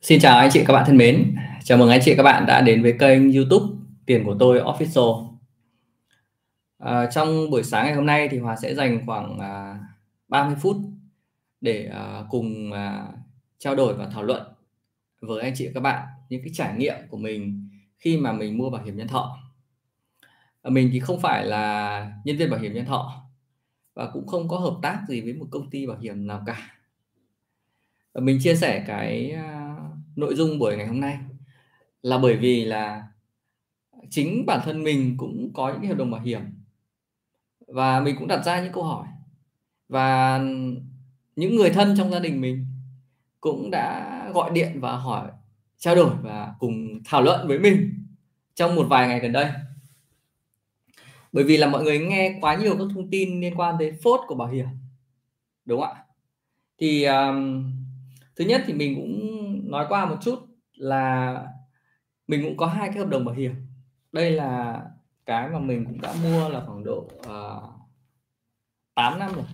Xin chào anh chị các bạn thân mến. Chào mừng anh chị các bạn đã đến với kênh YouTube Tiền của tôi Official. À, trong buổi sáng ngày hôm nay thì Hòa sẽ dành khoảng à, 30 phút để à, cùng à, trao đổi và thảo luận với anh chị các bạn những cái trải nghiệm của mình khi mà mình mua bảo hiểm nhân thọ. À, mình thì không phải là nhân viên bảo hiểm nhân thọ và cũng không có hợp tác gì với một công ty bảo hiểm nào cả. Và mình chia sẻ cái à, nội dung buổi ngày hôm nay là bởi vì là chính bản thân mình cũng có những cái hợp đồng bảo hiểm. Và mình cũng đặt ra những câu hỏi. Và những người thân trong gia đình mình cũng đã gọi điện và hỏi trao đổi và cùng thảo luận với mình trong một vài ngày gần đây. Bởi vì là mọi người nghe quá nhiều các thông tin liên quan tới phốt của bảo hiểm đúng không ạ? Thì um, thứ nhất thì mình cũng nói qua một chút là mình cũng có hai cái hợp đồng bảo hiểm. Đây là cái mà mình cũng đã mua là khoảng độ ờ, uh, 8 năm rồi.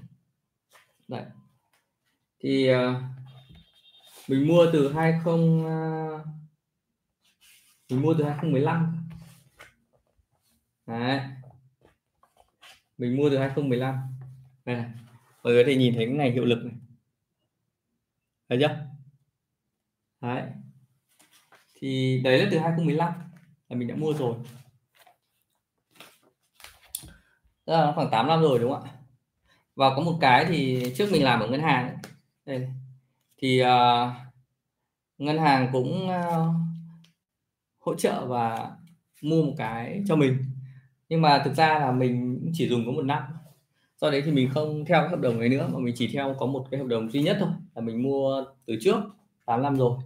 Đấy. thì uh, mình mua từ 20 uh, ờ, mình mua từ 2015 Đấy. mình mua từ 2015 đây này. Mọi người có thể nhìn thấy cái ngày hiệu lực này. Thấy chưa? Đấy. Thì đấy là từ 2015 là mình đã mua rồi. Đó là khoảng 8 năm rồi đúng không ạ? Và có một cái thì trước mình làm ở ngân hàng đây thì uh, ngân hàng cũng uh, hỗ trợ và mua một cái cho mình. Nhưng mà thực ra là mình chỉ dùng có một năm. Sau đấy thì mình không theo cái hợp đồng ấy nữa mà mình chỉ theo có một cái hợp đồng duy nhất thôi là mình mua từ trước. 8 năm rồi.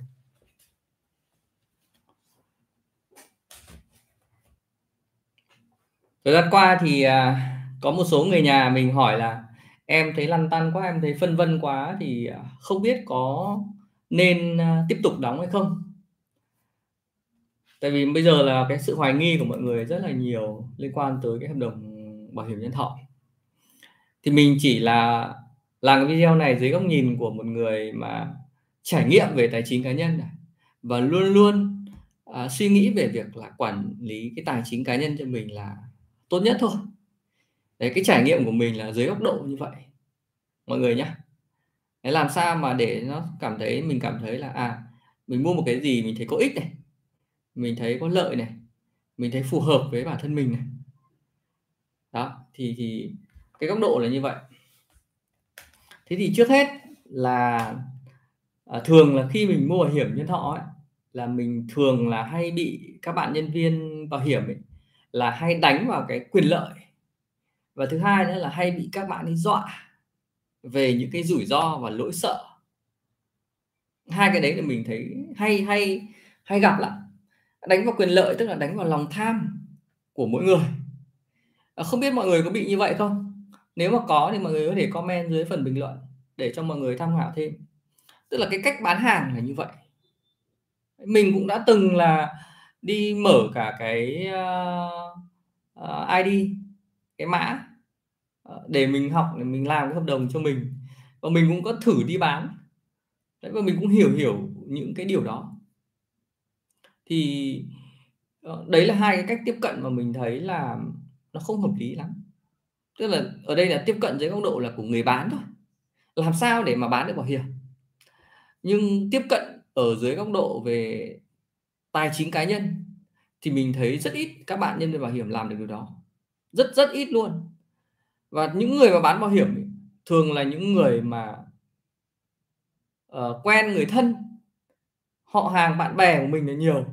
Thời gian qua thì à, có một số người nhà mình hỏi là em thấy lăn tăn quá em thấy phân vân quá thì à, không biết có nên à, tiếp tục đóng hay không? Tại vì bây giờ là cái sự hoài nghi của mọi người rất là nhiều liên quan tới cái hợp đồng bảo hiểm nhân thọ. Thì mình chỉ là làm cái video này dưới góc nhìn của một người mà trải nghiệm về tài chính cá nhân này và luôn luôn à, suy nghĩ về việc là quản lý cái tài chính cá nhân cho mình là tốt nhất thôi. Đấy cái trải nghiệm của mình là dưới góc độ như vậy. Mọi người nhé đấy, làm sao mà để nó cảm thấy mình cảm thấy là à mình mua một cái gì mình thấy có ích này mình thấy có lợi này mình thấy phù hợp với bản thân mình này. Đó thì thì cái góc độ là như vậy. Thế thì trước hết là à, thường là khi mình mua bảo hiểm nhân thọ ấy, là mình thường là hay bị các bạn nhân viên bảo hiểm ấy, là hay đánh vào cái quyền lợi. Và thứ hai nữa là hay bị các bạn ấy dọa về những cái rủi ro và lỗi sợ. Hai cái đấy là mình thấy hay hay hay gặp lắm. Đánh vào quyền lợi tức là đánh vào lòng tham của mỗi người. À, không biết mọi người có bị như vậy không? Nếu mà có thì mọi người có thể comment dưới phần bình luận để cho mọi người tham khảo thêm tức là cái cách bán hàng là như vậy. Mình cũng đã từng là đi mở cả cái ờ, ờ, uh, uh, ID cái mã uh, để mình học để mình làm cái hợp đồng cho mình. Và mình cũng có thử đi bán. Đấy và mình cũng hiểu hiểu những cái điều đó. Thì uh, đấy là hai cái cách tiếp cận mà mình thấy là nó không hợp lý lắm. Tức là ở đây là tiếp cận dưới góc độ là của người bán thôi. Làm sao để mà bán được bảo hiểm? Nhưng tiếp cận ở dưới góc độ về tài chính cá nhân thì mình thấy rất ít các bạn nhân viên bảo hiểm làm được điều đó. Rất rất ít luôn. Và những người mà bán bảo hiểm ấy, thường là những người mà uh, quen người thân. Họ hàng bạn bè của mình là nhiều.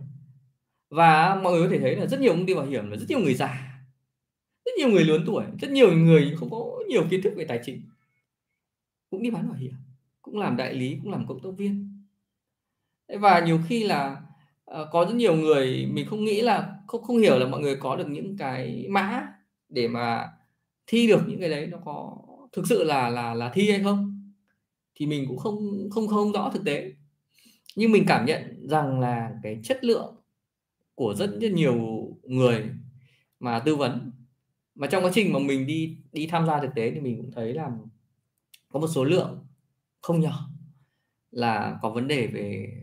Và mọi người có thể thấy là rất nhiều công ty bảo hiểm là rất nhiều người già rất nhiều người lớn tuổi rất nhiều người không có nhiều kiến thức về tài chính cũng đi bán bảo hiểm cũng làm đại lý cũng làm cộng tác viên. Và nhiều khi là ờ, có rất nhiều người mình không nghĩ là không không hiểu là mọi người có được những cái mã để mà thi được những cái đấy nó có thực sự là là là thi hay không? Thì mình cũng không không không rõ thực tế. Nhưng mình cảm nhận rằng là cái chất lượng của rất, rất nhiều người mà tư vấn mà trong quá trình mà mình đi đi tham gia thực tế thì mình cũng thấy là có một số lượng không nhỏ là có vấn đề về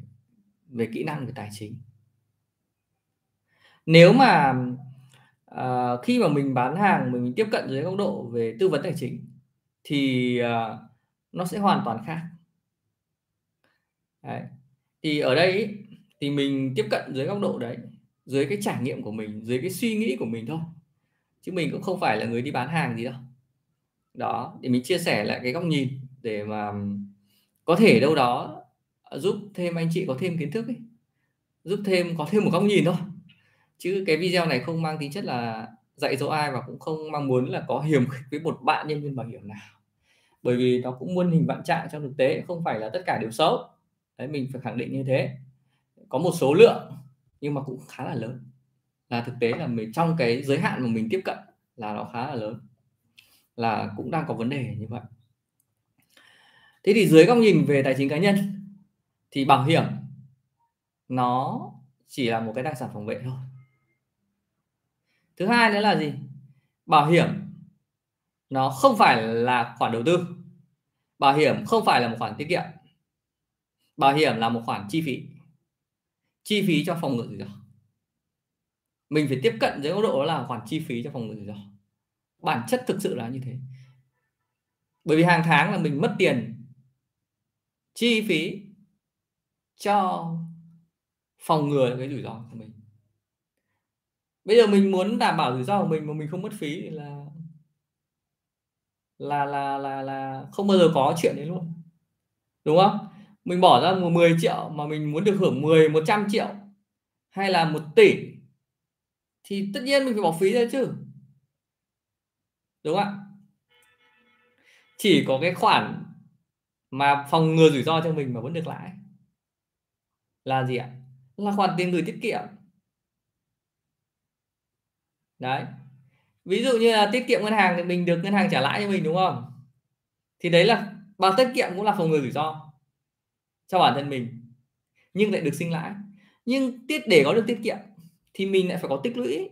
về kỹ năng về tài chính. Nếu mà uh, khi mà mình bán hàng mình tiếp cận dưới góc độ về tư vấn tài chính thì uh, nó sẽ hoàn toàn khác. Đấy. thì ở đây ý, thì mình tiếp cận dưới góc độ đấy dưới cái trải nghiệm của mình dưới cái suy nghĩ của mình thôi. Chứ mình cũng không phải là người đi bán hàng gì đâu. Đó để mình chia sẻ lại cái góc nhìn để mà có thể đâu đó ờ, giúp thêm anh chị có thêm kiến thức ấy. Giúp thêm, có thêm một góc nhìn thôi. Chứ cái video này không mang tính chất là dạy dỗ ai và cũng không mong muốn là có hiểm khích với một bạn nhân viên bảo hiểm nào. Bởi vì nó cũng muôn hình vạn trạng trong thực tế, không phải là tất cả đều xấu. Đấy, mình phải khẳng định như thế. Có một số lượng, nhưng mà cũng khá là lớn. Là thực tế là mình, trong cái giới hạn mà mình tiếp cận là nó khá là lớn. Là cũng đang có vấn đề như vậy thế thì dưới góc nhìn về tài chính cá nhân thì bảo hiểm nó chỉ là một cái tài sản phòng vệ thôi. Thứ hai nữa là gì? Bảo hiểm nó không phải là khoản đầu tư. Bảo hiểm không phải là một khoản tiết kiệm. Bảo hiểm là một khoản chi phí. Chi phí cho phòng ngừa rủi ro. Mình phải tiếp cận dưới góc độ đó là khoản chi phí cho phòng ngừa rủi ro. Bản chất thực sự là như thế. Bởi vì hàng tháng là mình mất tiền chi phí cho phòng ngừa cái rủi ro của mình. Bây giờ mình muốn đảm bảo rủi ro của mình mà mình không mất phí thì là là là là là không bao giờ có chuyện đấy luôn. Đúng không? Mình bỏ ra 10 triệu mà mình muốn được hưởng 10 100 triệu hay là một tỷ thì tất nhiên mình phải bỏ phí ra chứ. Đúng không ạ? Chỉ có cái khoản mà phòng ngừa rủi ro cho mình mà vẫn được lãi. Là gì ạ? Là khoản tiền gửi tiết kiệm. Đấy. Ví dụ như là tiết kiệm ngân hàng thì mình được ngân hàng trả lãi cho mình, đúng không? Thì đấy là, bằng tiết kiệm cũng là phòng ngừa rủi ro cho bản thân mình, nhưng lại được sinh lãi. Nhưng tiết, để có được tiết kiệm thì mình lại phải có tích lũy.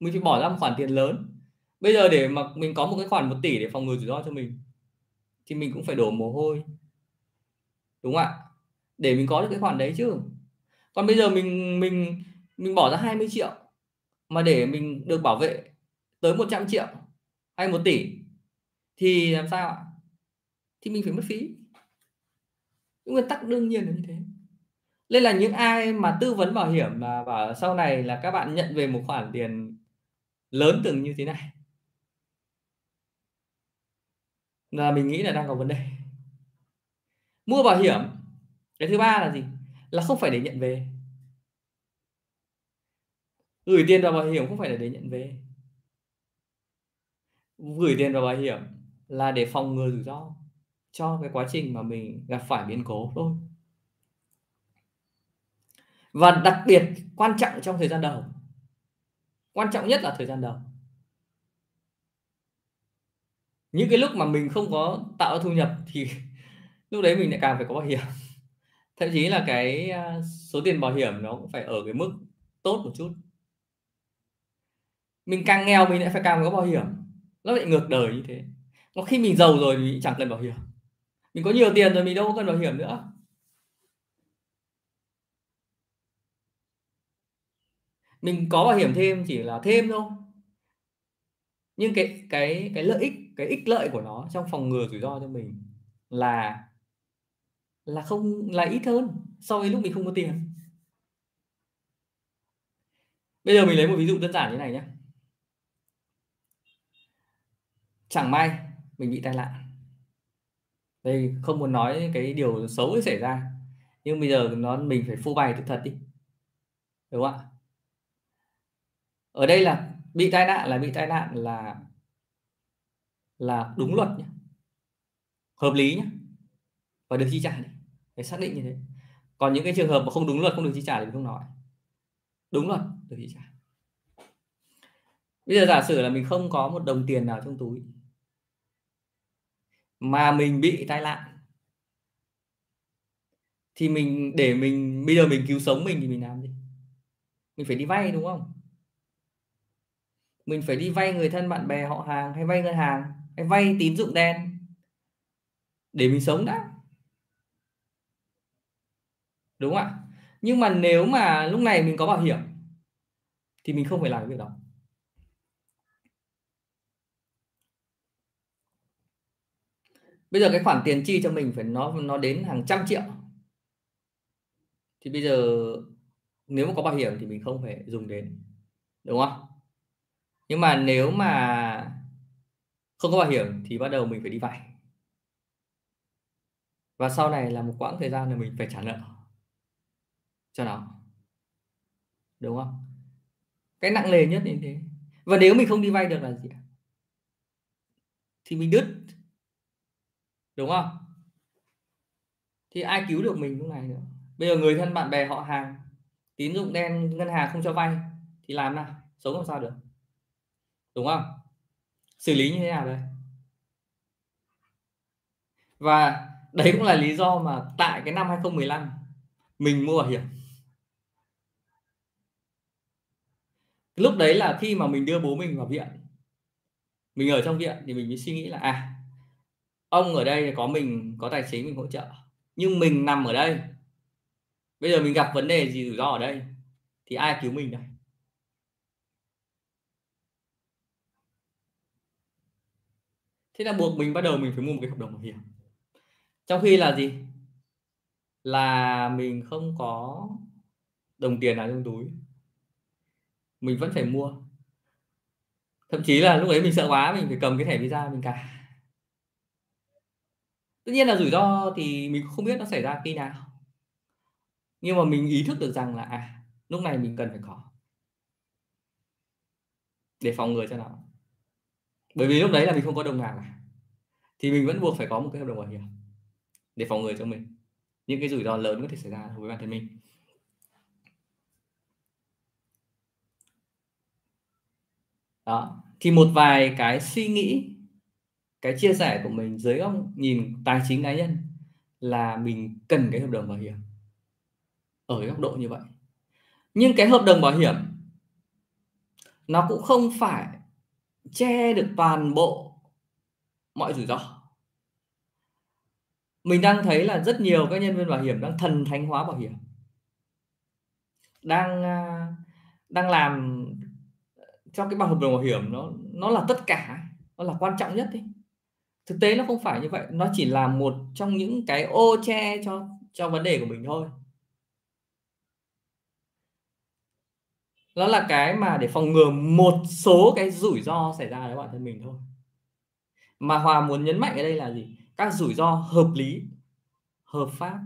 Mình phải bỏ ra một khoản tiền lớn. Bây giờ để mà mình có một cái khoản một tỷ để phòng ngừa rủi ro cho mình, thì mình cũng phải đổ mồ hôi đúng không ạ? Để mình có được cái khoản đấy chứ. Còn bây giờ mình mình mình bỏ ra 20 triệu mà để mình được bảo vệ tới 100 triệu hay 1 tỷ thì làm sao ạ? Thì mình phải mất phí. Nguyên tắc đương nhiên là như thế. Nên là những ai mà tư vấn bảo hiểm mà bảo sau này là các bạn nhận về một khoản tiền lớn từng như thế này, là mình nghĩ là đang có vấn đề mua bảo hiểm, cái thứ ba là gì? Là không phải để nhận về. Gửi tiền vào bảo hiểm không phải là để nhận về. Gửi tiền vào bảo hiểm là để phòng ngừa rủi ro cho cái quá trình mà mình gặp phải biến cố thôi. Và đặc biệt, quan trọng trong thời gian đầu. Quan trọng nhất là thời gian đầu. Những cái lúc mà mình không có tạo ra thu nhập thì lúc đấy mình lại càng phải có bảo hiểm. Thậm chí là cái à, số tiền bảo hiểm nó cũng phải ở cái mức tốt một chút. Mình càng nghèo mình lại phải càng có bảo hiểm. Nó lại ngược đời như thế. Có khi mình giàu rồi thì chẳng cần bảo hiểm. Mình có nhiều tiền rồi mình đâu có cần bảo hiểm nữa. Mình có bảo hiểm thêm chỉ là thêm thôi. Nhưng cái cái cái lợi ích cái ích lợi của nó trong phòng ngừa rủi ro cho mình là là không, là ít hơn so với lúc mình không có tiền. Bây giờ mình lấy một ví dụ đơn giản như này nhé chẳng may mình bị tai nạn. Đây, không muốn nói cái điều xấu xảy ra, nhưng bây giờ nó, mình phải phô bày thực thật đi. Đúng không ạ? Ở đây là bị tai nạn là bị tai nạn là là đúng luật nhé hợp lý nhé và được chi trả đấy phải xác định như thế. Còn những cái trường hợp mà không đúng luật, không được chi trả thì không nói. Đúng luật, được chi trả. Bây giờ giả sử là mình không có một đồng tiền nào trong túi, mà mình bị tai nạn, thì mình, để mình, bây giờ mình cứu sống mình thì mình làm gì? Mình phải đi vay, đúng không? Mình phải đi vay người thân, bạn bè, họ hàng, hay vay ngân hàng, hay vay tín dụng đen để mình sống đã đúng không ạ? Nhưng mà nếu mà lúc này mình có bảo hiểm, thì mình không phải làm cái việc đó. Bây giờ cái khoản tiền chi cho mình phải, nó nó đến hàng trăm triệu. Thì bây giờ nếu mà có bảo hiểm thì mình không phải dùng đến, đúng không? Nhưng mà nếu mà không có bảo hiểm thì bắt đầu mình phải đi vay. Và sau này là một quãng thời gian là mình phải trả nợ cho nó, đúng không? Cái nặng nề nhất như thế. Và nếu mình không đi vay được là gì thì mình đứt, đúng không? Thì ai cứu được mình lúc này nữa? Bây giờ người thân bạn bè họ hàng, tín dụng đen, ngân hàng không cho vay thì làm nào? Sống làm sao được? Đúng không? Xử lý như thế nào đây? Và đấy cũng là lý do mà tại cái năm 2015 mình mua bảo hiểm. Lúc đấy là khi mà mình đưa bố mình vào viện. Mình ở trong viện thì mình mới suy nghĩ là à ông ở đây có mình có tài chính mình hỗ trợ nhưng mình nằm ở đây. Bây giờ mình gặp vấn đề gì rủi ro ở đây thì ai cứu mình đây? Thế là buộc mình bắt đầu mình phải mua một cái hợp đồng bảo hiểm. Trong khi là gì? Là mình không có đồng tiền nào trong túi mình vẫn phải mua. Thậm chí là lúc ấy mình sợ quá mình phải cầm cái thẻ visa mình cài. Tất nhiên là rủi ro thì mình không biết nó xảy ra khi nào. Nhưng mà mình ý thức được rằng là à lúc này mình cần phải có. Để phòng ngừa cho nó. Bởi vì lúc đấy là mình không có đồng nào cả. Thì mình vẫn buộc phải có một cái hợp đồng bảo hiểm để phòng ngừa cho mình. Những cái rủi ro lớn có thể xảy ra với bản thân mình đó. Thì một vài cái suy nghĩ, cái chia sẻ của mình dưới góc nhìn tài chính cá nhân là mình cần cái hợp đồng bảo hiểm ở góc độ như vậy. Nhưng cái hợp đồng bảo hiểm nó cũng không phải che được toàn bộ mọi rủi ro. Mình đang thấy là rất nhiều các nhân viên bảo hiểm đang thần thánh hóa bảo hiểm, đang à, đang làm trong cái bảo hợp đồng bảo hiểm nó nó là tất cả, nó là quan trọng nhất đi thực tế nó không phải như vậy, nó chỉ là một trong những cái ô che cho cho vấn đề của mình thôi. Nó là cái mà để phòng ngừa một số cái rủi ro xảy ra với bản thân mình thôi. Mà hòa muốn nhấn mạnh ở đây là gì? Các rủi ro hợp lý, hợp pháp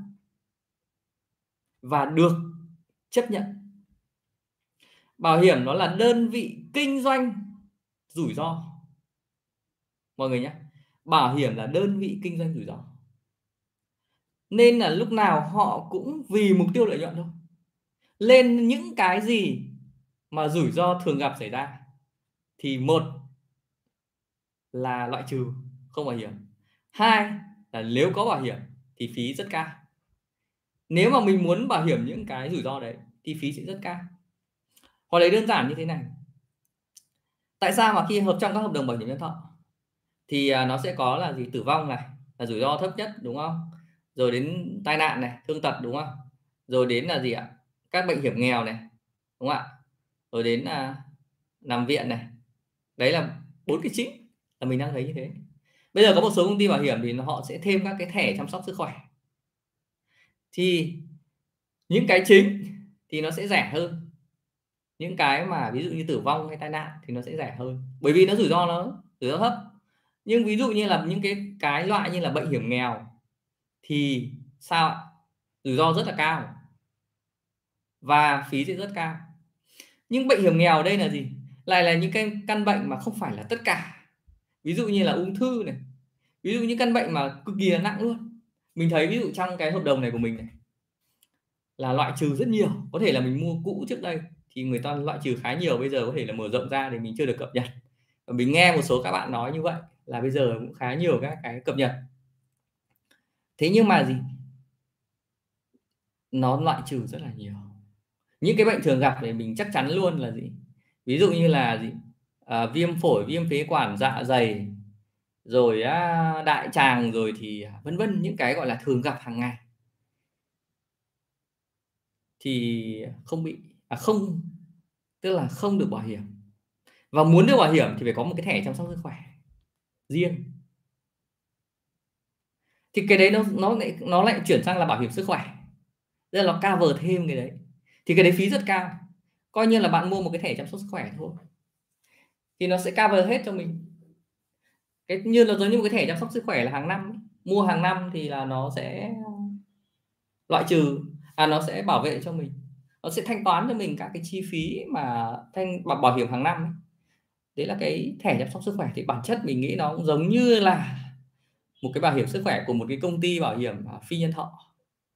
và được chấp nhận. Bảo hiểm nó là đơn vị kinh doanh rủi ro. Mọi người nhé, bảo hiểm là đơn vị kinh doanh rủi ro. Nên là lúc nào họ cũng vì mục tiêu lợi nhuận thôi. Lên những cái gì mà rủi ro thường gặp xảy ra thì một là loại trừ, không bảo hiểm. Hai là nếu có bảo hiểm thì phí rất cao. Nếu mà mình muốn bảo hiểm những cái rủi ro đấy thì phí sẽ rất cao. Hoặc lấy đơn giản như thế này tại sao mà khi hợp trong các hợp đồng bảo hiểm nhân thọ? Thì à, nó sẽ có là gì? Tử vong này, là rủi ro thấp nhất, đúng không? Rồi đến tai nạn này, thương tật, đúng không? Rồi đến là gì ạ? Các bệnh hiểm nghèo này, đúng không ạ? Rồi đến là nằm viện này. Đấy là bốn cái chính là mình đang thấy như thế. Bây giờ có một số công ty bảo hiểm thì họ sẽ thêm các cái thẻ chăm sóc sức khỏe. Thì những cái chính thì nó sẽ rẻ hơn những cái mà ví dụ như tử vong hay tai nạn thì nó sẽ rẻ hơn. Bởi vì nó rủi ro nó, rủi ro thấp. Nhưng ví dụ như là những cái cái loại như là bệnh hiểm nghèo thì sao ạ? Rủi ro rất là cao. Và phí sẽ rất cao. Nhưng bệnh hiểm nghèo ở đây là gì? Lại là những cái căn bệnh mà không phải là tất cả. Ví dụ như là ung thư này. Ví dụ những căn bệnh mà cực kỳ là nặng luôn. Mình thấy ví dụ trong cái hợp đồng này của mình này, là loại trừ rất nhiều. Có thể là mình mua cũ trước đây thì người ta loại trừ khá nhiều bây giờ có thể là mở rộng ra thì mình chưa được cập nhật. Và mình nghe một số các bạn nói như vậy là bây giờ cũng khá nhiều các cái cập nhật. Thế nhưng mà gì? Nó loại trừ rất là nhiều. Những cái bệnh thường gặp thì mình chắc chắn luôn là gì? Ví dụ như là gì? À, viêm phổi viêm phế quản dạ dày rồi á, đại tràng rồi thì à, vân vân những cái gọi là thường gặp hàng ngày. Thì không bị à không tức là không được bảo hiểm. Và muốn được bảo hiểm thì phải có một cái thẻ chăm sóc sức khỏe riêng. Thì cái đấy nó nó lại nó lại chuyển sang là bảo hiểm sức khỏe. Tức là nó cover thêm cái đấy. Thì cái đấy phí rất cao. Coi như là bạn mua một cái thẻ chăm sóc sức khỏe thôi. Thì nó sẽ cover hết cho mình. Cái như là giống như một cái thẻ chăm sóc sức khỏe là hàng năm mua hàng năm thì là nó sẽ ờ, loại trừ à nó sẽ bảo vệ cho mình nó sẽ thanh toán cho mình các cái chi phí mà thanh bảo, bảo hiểm hàng năm ấy. đấy là cái thẻ chăm sóc sức khỏe. Thì bản chất mình nghĩ nó cũng giống như là một cái bảo hiểm sức khỏe của một cái công ty bảo hiểm à, phi nhân thọ.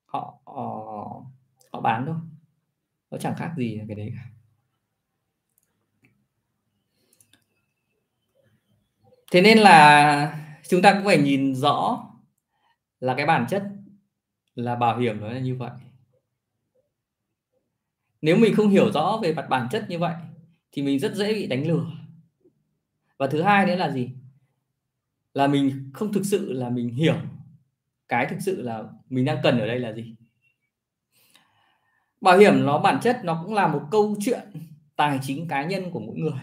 Họ họ, họ bán thôi. Nó chẳng khác gì cái đấy cả. Thế nên là chúng ta cũng phải nhìn rõ là cái bản chất là bảo hiểm nó là như vậy nếu mình không hiểu rõ về mặt bản chất như vậy, thì mình rất dễ bị đánh lừa. Và thứ hai nữa là gì? Là mình không thực sự là mình hiểu. Cái thực sự là mình đang cần ở đây là gì? Bảo hiểm nó bản chất nó cũng là một câu chuyện tài chính cá nhân của mỗi người.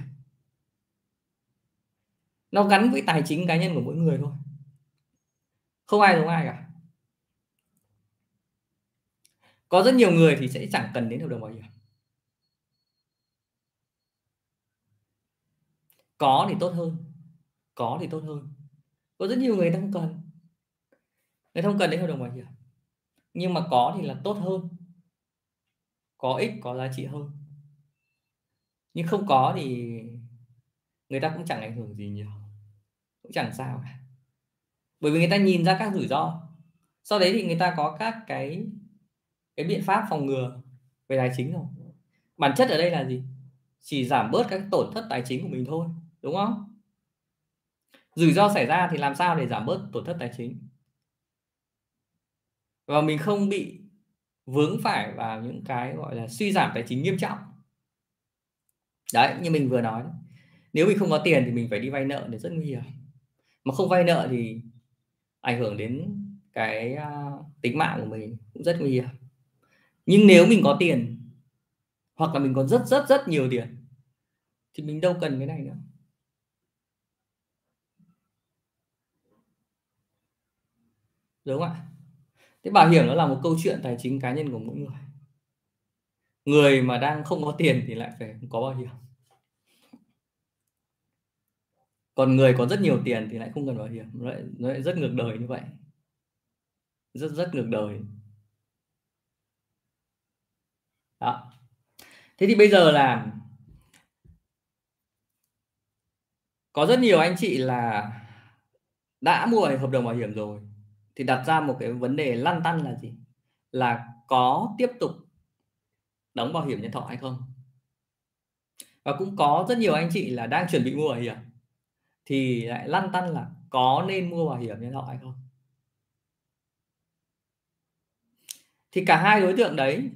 Nó gắn với tài chính cá nhân của mỗi người thôi. Không ai giống ai cả có rất nhiều người thì sẽ chẳng cần đến hợp đồng bảo hiểm. Có thì tốt hơn, có thì tốt hơn. Có rất nhiều người không cần. Người không cần đến hợp đồng bảo hiểm. Nhưng mà có thì là tốt hơn. Có ích, có giá trị hơn. Nhưng không có thì người ta cũng chẳng ảnh hưởng gì nhiều. Cũng chẳng sao cả. Bởi vì người ta nhìn ra các rủi ro. Sau đấy thì người ta có các cái cái biện pháp phòng ngừa về tài chính rồi. Bản chất ở đây là gì? Chỉ giảm bớt các tổn thất tài chính của mình thôi đúng không? Rủi ro xảy ra thì làm sao để giảm bớt tổn thất tài chính? Và mình không bị vướng phải vào những cái gọi là suy giảm tài chính nghiêm trọng. Đấy như mình vừa nói nếu mình không có tiền thì mình phải đi vay nợ thì rất nguy hiểm. Mà không vay nợ thì ảnh hưởng đến cái uh, tính mạng của mình cũng rất nguy hiểm nhưng nếu mình có tiền hoặc là mình có rất rất rất nhiều tiền thì mình đâu cần cái này nữa. Đúng không ạ? Thế bảo hiểm nó là một câu chuyện tài chính cá nhân của mỗi người. Người mà đang không có tiền thì lại phải có bảo hiểm. Còn người có rất nhiều tiền thì lại không cần bảo hiểm. Nó lại, nó lại rất ngược đời như vậy. Rất rất ngược đời đó. Thế thì bây giờ là có rất nhiều anh chị là đã mua hợp đồng bảo hiểm rồi, thì đặt ra một cái vấn đề lăn tăn là gì? Là có tiếp tục đóng bảo hiểm nhân thọ hay không? Và cũng có rất nhiều anh chị là đang chuẩn bị mua bảo hiểm, thì lại lăn tăn là có nên mua bảo hiểm nhân thọ hay không? Thì cả hai đối tượng đấy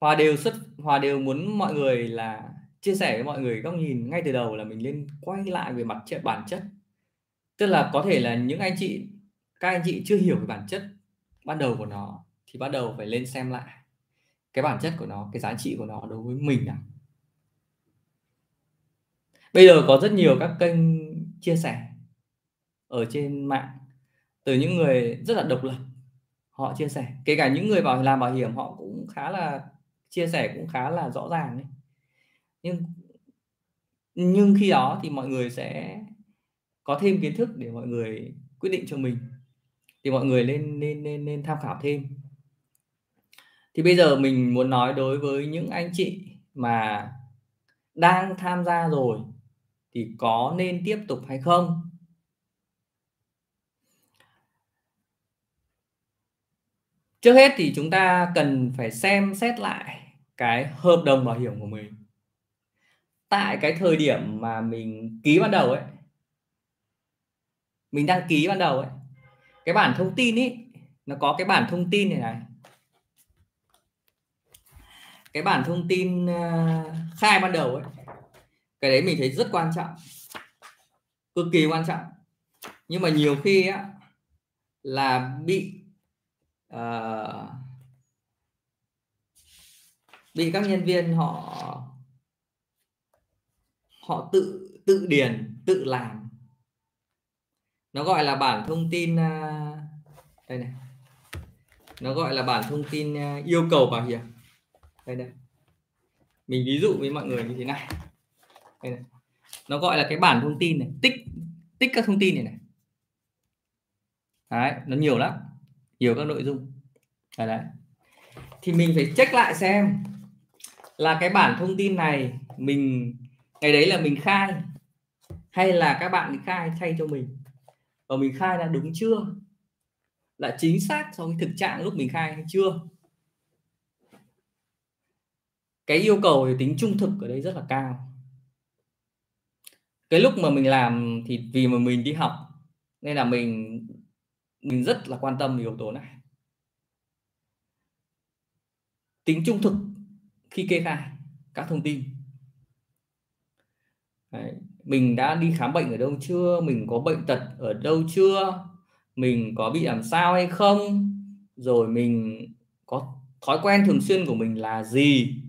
hòa đều xuất, hòa đều muốn mọi người là chia sẻ với mọi người góc nhìn ngay từ đầu là mình nên quay lại về mặt bản chất. Tức là có thể là những anh chị, các anh chị chưa hiểu về bản chất ban đầu của nó thì bắt đầu phải lên xem lại cái bản chất của nó, cái giá trị của nó đối với mình à bây giờ có rất nhiều các kênh chia sẻ ở trên mạng từ những người rất là độc lập, họ chia sẻ. Kể cả những người bảo, làm bảo hiểm họ cũng khá là chia sẻ cũng khá là rõ ràng ấy. nhưng nhưng khi đó thì mọi người sẽ có thêm kiến thức để mọi người quyết định cho mình thì mọi người nên nên nên nên tham khảo thêm thì bây giờ mình muốn nói đối với những anh chị mà đang tham gia rồi thì có nên tiếp tục hay không trước hết thì chúng ta cần phải xem xét lại cái hợp đồng bảo hiểm của mình. Tại cái thời điểm mà mình ký ban đầu ấy mình đăng ký ban đầu ấy cái bản thông tin ấy nó có cái bản thông tin này này. Cái bản thông tin ờ, khai ban đầu ấy cái đấy mình thấy rất quan trọng cực kỳ quan trọng. Nhưng mà nhiều khi á là bị uh, bị các nhân viên họ họ tự tự điền tự làm. Nó gọi là bản thông tin à, đây này. Nó gọi là bản thông tin à, yêu cầu bảo hiểm. Đây đây mình ví dụ với mọi người như thế này. Đây này. Nó gọi là cái bản thông tin này. Tích tích các thông tin này này. Đấy nó nhiều lắm. Nhiều các nội dung. Đấy, đấy. Thì mình phải check lại xem là cái bản thông tin này mình ngày đấy là mình khai, hay là các bạn khai thay cho mình? Và mình khai là đúng chưa? Là chính xác so với thực trạng lúc mình khai hay chưa? Cái yêu cầu về tính trung thực ở đây rất là cao. Cái lúc mà mình làm thì vì mà mình đi học, nên là mình mình rất là quan tâm yếu tố này. Tính trung thực khi kê khai các thông tin Đấy. mình đã đi khám bệnh ở đâu chưa mình có bệnh tật ở đâu chưa mình có bị làm sao hay không rồi mình có thói quen thường xuyên của mình là gì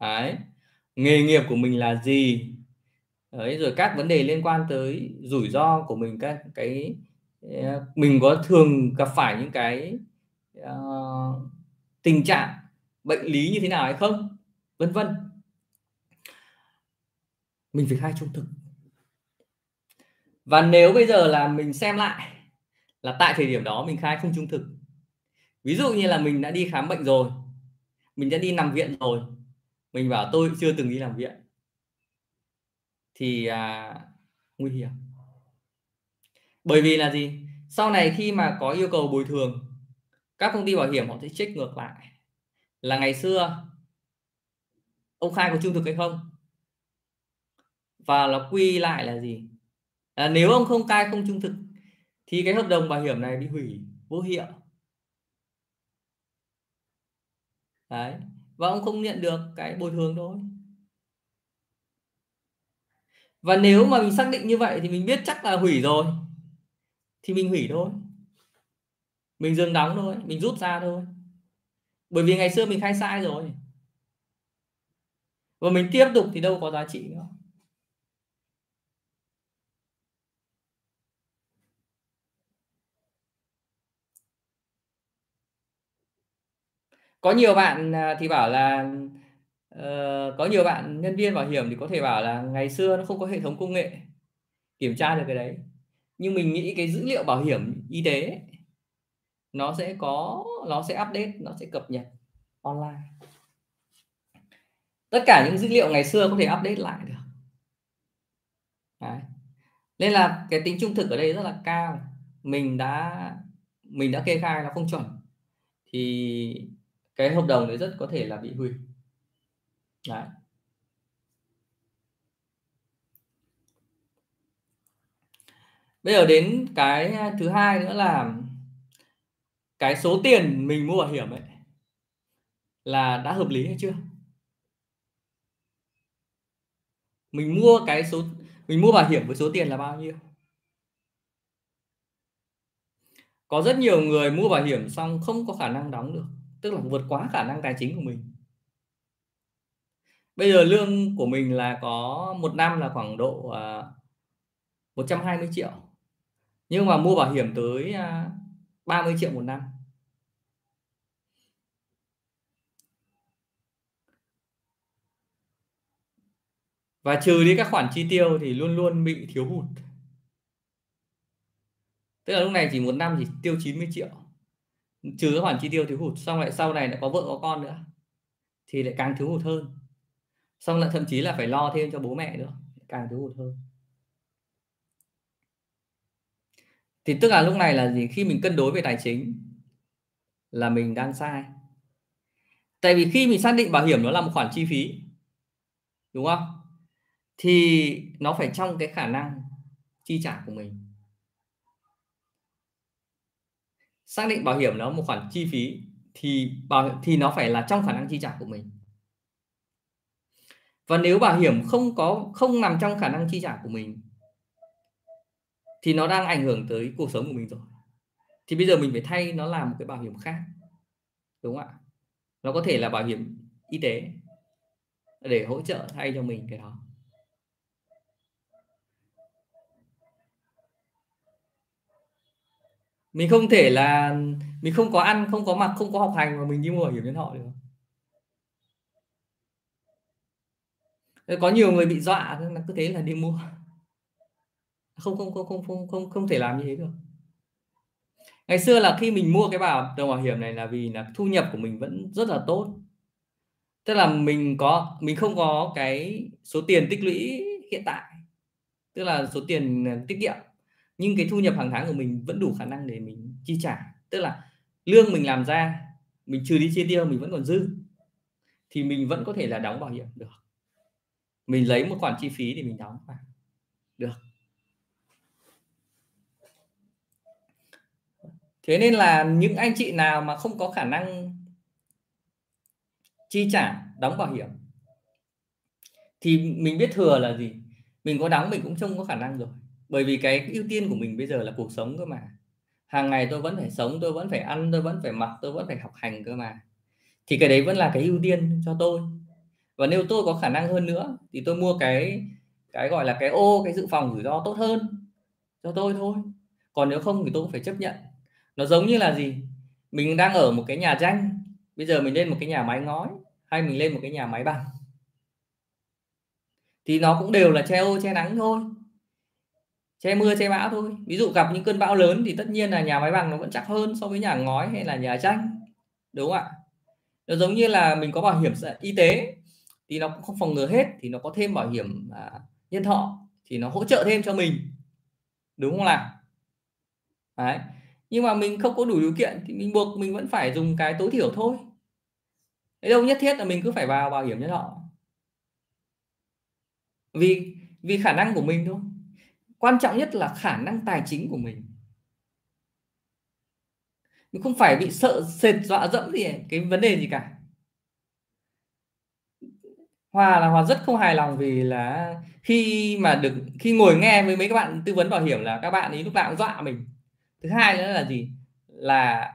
Đấy. nghề nghiệp của mình là gì Đấy, rồi các vấn đề liên quan tới rủi ro của mình các cái ờ, mình có thường gặp phải những cái uh, tình trạng bệnh lý như thế nào hay không? Vân vân. Mình phải khai trung thực. Và nếu bây giờ là mình xem lại là tại thời điểm đó mình khai không trung thực. Ví dụ như là mình đã đi khám bệnh rồi mình đã đi nằm viện rồi mình bảo tôi chưa từng đi làm viện. Thì à, nguy hiểm. Bởi vì là gì? Sau này khi mà có yêu cầu bồi thường các công ty bảo hiểm họ sẽ check ngược lại là ngày xưa ông khai có trung thực hay không? Và nó quy lại là gì? À, nếu ông không khai không trung thực thì cái hợp đồng bảo hiểm này bị hủy vô hiệu. Đấy và ông không nhận được cái bồi thường thôi và nếu mà mình xác định như vậy thì mình biết chắc là hủy rồi thì mình hủy thôi. Mình dừng đóng thôi mình rút ra thôi bởi vì ngày xưa mình khai sai rồi. Và mình tiếp tục thì đâu có giá trị nữa. Có nhiều bạn à, thì bảo là uh, có nhiều bạn nhân viên bảo hiểm thì có thể bảo là ngày xưa nó không có hệ thống công nghệ kiểm tra được cái đấy. Nhưng mình nghĩ cái dữ liệu bảo hiểm y tế nó sẽ có, nó sẽ update, nó sẽ cập nhật online. Tất cả những dữ liệu ngày xưa có thể update lại được. Đấy. nên là cái tính trung thực ở đây rất là cao. Mình đã mình đã kê khai nó không chuẩn, thì cái hợp đồng đấy rất có thể là bị hủy. Đấy. Bây giờ đến cái thứ hai nữa là cái số tiền mình mua bảo hiểm ấy là đã hợp lý hay chưa? Mình mua cái số mình mua bảo hiểm với số tiền là bao nhiêu? Có rất nhiều người mua bảo hiểm xong không có khả năng đóng được tức là vượt quá khả năng tài chính của mình. Bây giờ lương của mình là có một năm là khoảng độ à, uh, 120 triệu. Nhưng mà mua bảo hiểm tới uh, 30 triệu một năm. Và trừ đi các khoản chi tiêu thì luôn luôn bị thiếu hụt. Tức là lúc này chỉ một năm chỉ tiêu 90 triệu. Trừ các khoản chi tiêu thiếu hụt, xong lại sau này lại có vợ có con nữa, thì lại càng thiếu hụt hơn. Xong lại thậm chí là phải lo thêm cho bố mẹ nữa, càng thiếu hụt hơn. Thì tức là lúc này là gì? Khi mình cân đối về tài chính là mình đang sai. Tại vì khi mình xác định bảo hiểm nó là một khoản chi phí, đúng không? Thì nó phải trong cái khả năng chi trả của mình. Xác định bảo hiểm nó một khoản chi phí thì bảo, thì nó phải là trong khả năng chi trả của mình. Và nếu bảo hiểm không có, không nằm trong khả năng chi trả của mình thì nó đang ảnh hưởng tới cuộc sống của mình rồi. Thì bây giờ mình phải thay nó làm một cái bảo hiểm khác, đúng không ạ? Nó có thể là bảo hiểm y tế để hỗ trợ thay cho mình cái đó. Mình không thể là, mình không có ăn, không có mặc, không có học hành mà mình đi mua bảo hiểm nhân thọ được. Có nhiều người bị dọa, cứ thế là đi mua không không không không không không không thể làm như thế được. Ngày xưa là khi mình mua cái bảo đồng bảo hiểm này là vì là thu nhập của mình vẫn rất là tốt. Tức là mình có, mình không có cái số tiền tích lũy hiện tại, tức là số tiền à, tiết kiệm. Nhưng cái thu nhập hàng tháng của mình vẫn đủ khả năng để mình chi trả. Tức là lương mình làm ra, mình trừ đi chi tiêu, mình vẫn còn dư, thì mình vẫn có thể là đóng bảo hiểm được. Mình lấy một khoản chi phí thì mình đóng vào. Được. Thế nên là những anh chị nào mà không có khả năng chi trả, đóng bảo hiểm, thì mình biết thừa là gì? Mình có đóng mình cũng không có khả năng rồi. Bởi vì cái ưu tiên của mình bây giờ là cuộc sống cơ mà. Hàng ngày tôi vẫn phải sống, tôi vẫn phải ăn, tôi vẫn phải mặc, tôi vẫn phải học hành cơ mà. Thì cái đấy vẫn là cái ưu tiên cho tôi. Và nếu tôi có khả năng hơn nữa, thì tôi mua cái cái gọi là cái ô, cái dự phòng rủi ro tốt hơn cho tôi thôi. Còn nếu không thì tôi cũng phải chấp nhận nó giống như là gì? Mình đang ở một cái nhà tranh bây giờ mình lên một cái nhà máy ngói hay mình lên một cái nhà máy bằng. Thì nó cũng đều là che ô che nắng thôi. Che mưa che bão thôi. Ví dụ gặp những cơn bão lớn thì tất nhiên là nhà máy bằng nó vẫn chắc hơn so với nhà ngói hay là nhà tranh đúng không ạ? Nó giống như là mình có bảo hiểm y tế thì nó cũng không phòng ngừa hết thì nó có thêm bảo hiểm à, nhân thọ thì nó hỗ trợ thêm cho mình đúng không nào đấy nhưng mà mình không có đủ điều kiện thì mình buộc mình vẫn phải dùng cái tối thiểu thôi. Đấy đâu nhất thiết là mình cứ phải vào bảo hiểm nhân thọ. Vì vì khả năng của mình thôi. Quan trọng nhất là khả năng tài chính của mình. Mình không phải bị sợ sệt dọa dẫm gì cái vấn đề gì cả. Hòa là Hòa rất không hài lòng vì là khi mà được, khi ngồi nghe với mấy các bạn tư vấn bảo hiểm là các bạn ấy lúc nào cũng dọa mình thứ hai nữa là gì? Là